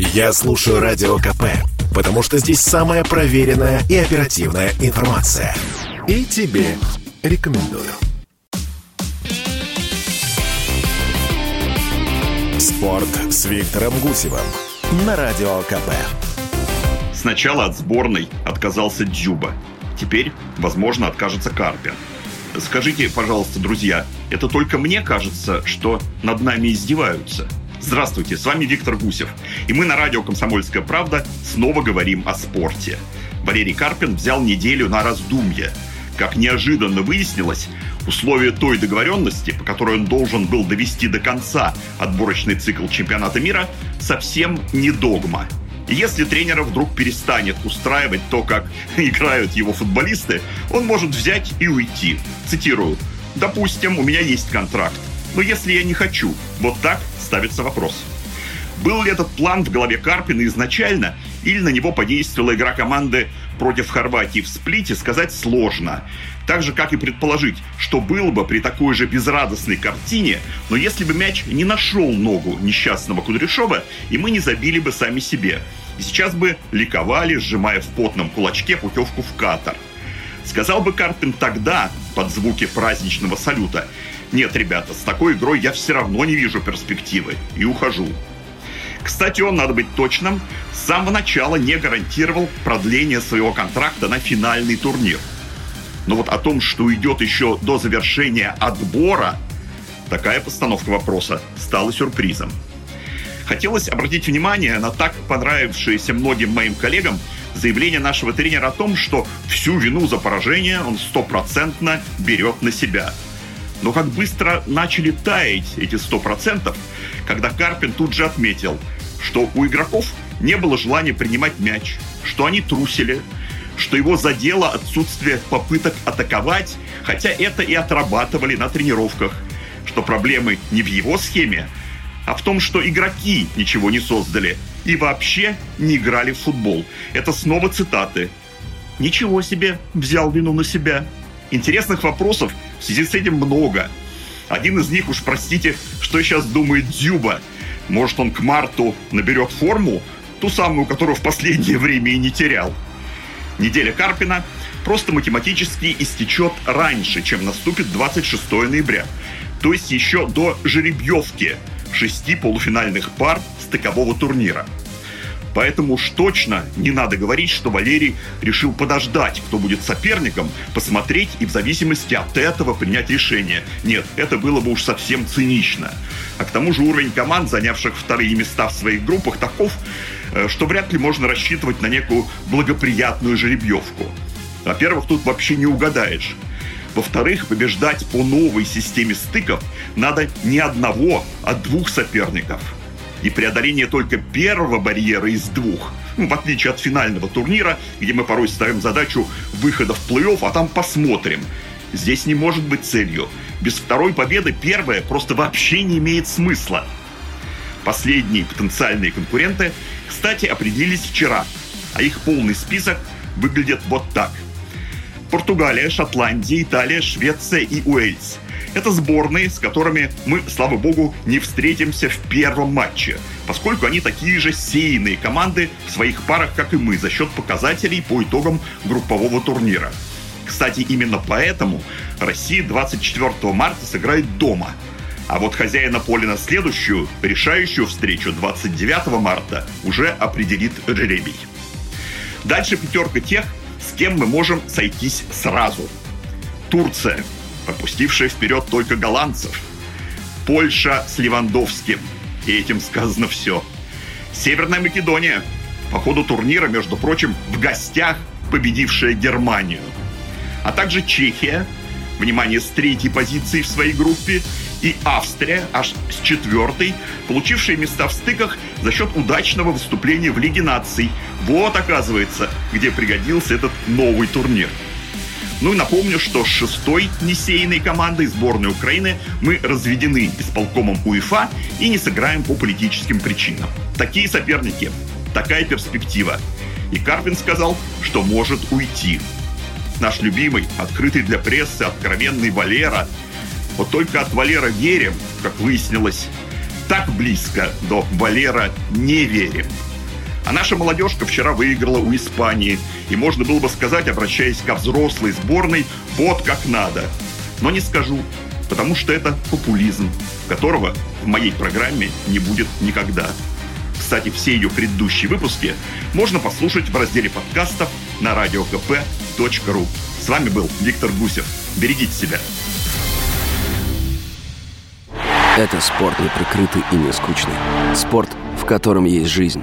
Я слушаю Радио КП, потому что здесь самая проверенная и оперативная информация. И тебе рекомендую. Спорт с Виктором Гусевым на Радио КП. Сначала от сборной отказался Дзюба. Теперь, возможно, откажется Карпин. Скажите, пожалуйста, друзья, это только мне кажется, что над нами издеваются? Здравствуйте, с вами Виктор Гусев. И мы на радио «Комсомольская правда» снова говорим о спорте. Валерий Карпин взял неделю на раздумье. Как неожиданно выяснилось, условия той договоренности, по которой он должен был довести до конца отборочный цикл чемпионата мира, совсем не догма. И если тренера вдруг перестанет устраивать то, как играют его футболисты, он может взять и уйти. Цитирую. «Допустим, у меня есть контракт. Но если я не хочу, вот так ставится вопрос. Был ли этот план в голове Карпина изначально, или на него подействовала игра команды против Хорватии в сплите, сказать сложно. Так же, как и предположить, что было бы при такой же безрадостной картине, но если бы мяч не нашел ногу несчастного Кудряшова, и мы не забили бы сами себе. И сейчас бы ликовали, сжимая в потном кулачке путевку в Катар. Сказал бы Карпин тогда, под звуки праздничного салюта, нет, ребята, с такой игрой я все равно не вижу перспективы и ухожу. Кстати, он, надо быть точным, с самого начала не гарантировал продление своего контракта на финальный турнир. Но вот о том, что идет еще до завершения отбора, такая постановка вопроса стала сюрпризом. Хотелось обратить внимание на так понравившееся многим моим коллегам заявление нашего тренера о том, что всю вину за поражение он стопроцентно берет на себя – но как быстро начали таять эти 100%, когда Карпин тут же отметил, что у игроков не было желания принимать мяч, что они трусили, что его задело отсутствие попыток атаковать, хотя это и отрабатывали на тренировках, что проблемы не в его схеме, а в том, что игроки ничего не создали и вообще не играли в футбол. Это снова цитаты. «Ничего себе, взял вину на себя». Интересных вопросов в связи с этим много. Один из них, уж простите, что сейчас думает Дзюба. Может, он к марту наберет форму, ту самую, которую в последнее время и не терял. Неделя Карпина просто математически истечет раньше, чем наступит 26 ноября. То есть еще до жеребьевки шести полуфинальных пар стыкового турнира – Поэтому уж точно не надо говорить, что Валерий решил подождать, кто будет соперником, посмотреть и в зависимости от этого принять решение. Нет, это было бы уж совсем цинично. А к тому же уровень команд, занявших вторые места в своих группах, таков, э, что вряд ли можно рассчитывать на некую благоприятную жеребьевку. Во-первых, тут вообще не угадаешь. Во-вторых, побеждать по новой системе стыков надо не одного, а двух соперников – и преодоление только первого барьера из двух, ну, в отличие от финального турнира, где мы порой ставим задачу выхода в плей-офф, а там посмотрим. Здесь не может быть целью. Без второй победы первая просто вообще не имеет смысла. Последние потенциальные конкуренты, кстати, определились вчера, а их полный список выглядит вот так. Португалия, Шотландия, Италия, Швеция и Уэльс – это сборные, с которыми мы, слава богу, не встретимся в первом матче, поскольку они такие же сеянные команды в своих парах, как и мы, за счет показателей по итогам группового турнира. Кстати, именно поэтому Россия 24 марта сыграет дома. А вот хозяина поля на следующую, решающую встречу 29 марта уже определит жеребий. Дальше пятерка тех, с кем мы можем сойтись сразу. Турция – пропустившая вперед только голландцев. Польша с Левандовским. И этим сказано все. Северная Македония. По ходу турнира, между прочим, в гостях победившая Германию. А также Чехия, внимание, с третьей позиции в своей группе, и Австрия, аж с четвертой, получившие места в стыках за счет удачного выступления в Лиге наций. Вот, оказывается, где пригодился этот новый турнир. Ну и напомню, что шестой несеянной командой сборной Украины мы разведены исполкомом УЕФА и не сыграем по политическим причинам. Такие соперники, такая перспектива. И Карпин сказал, что может уйти. Наш любимый, открытый для прессы, откровенный Валера. Вот только от Валера верим, как выяснилось, так близко до Валера не верим. А наша молодежка вчера выиграла у Испании. И можно было бы сказать, обращаясь ко взрослой сборной, вот как надо. Но не скажу, потому что это популизм, которого в моей программе не будет никогда. Кстати, все ее предыдущие выпуски можно послушать в разделе подкастов на radiokp.ru. С вами был Виктор Гусев. Берегите себя. Это спорт неприкрытый и не скучный. Спорт, в котором есть жизнь.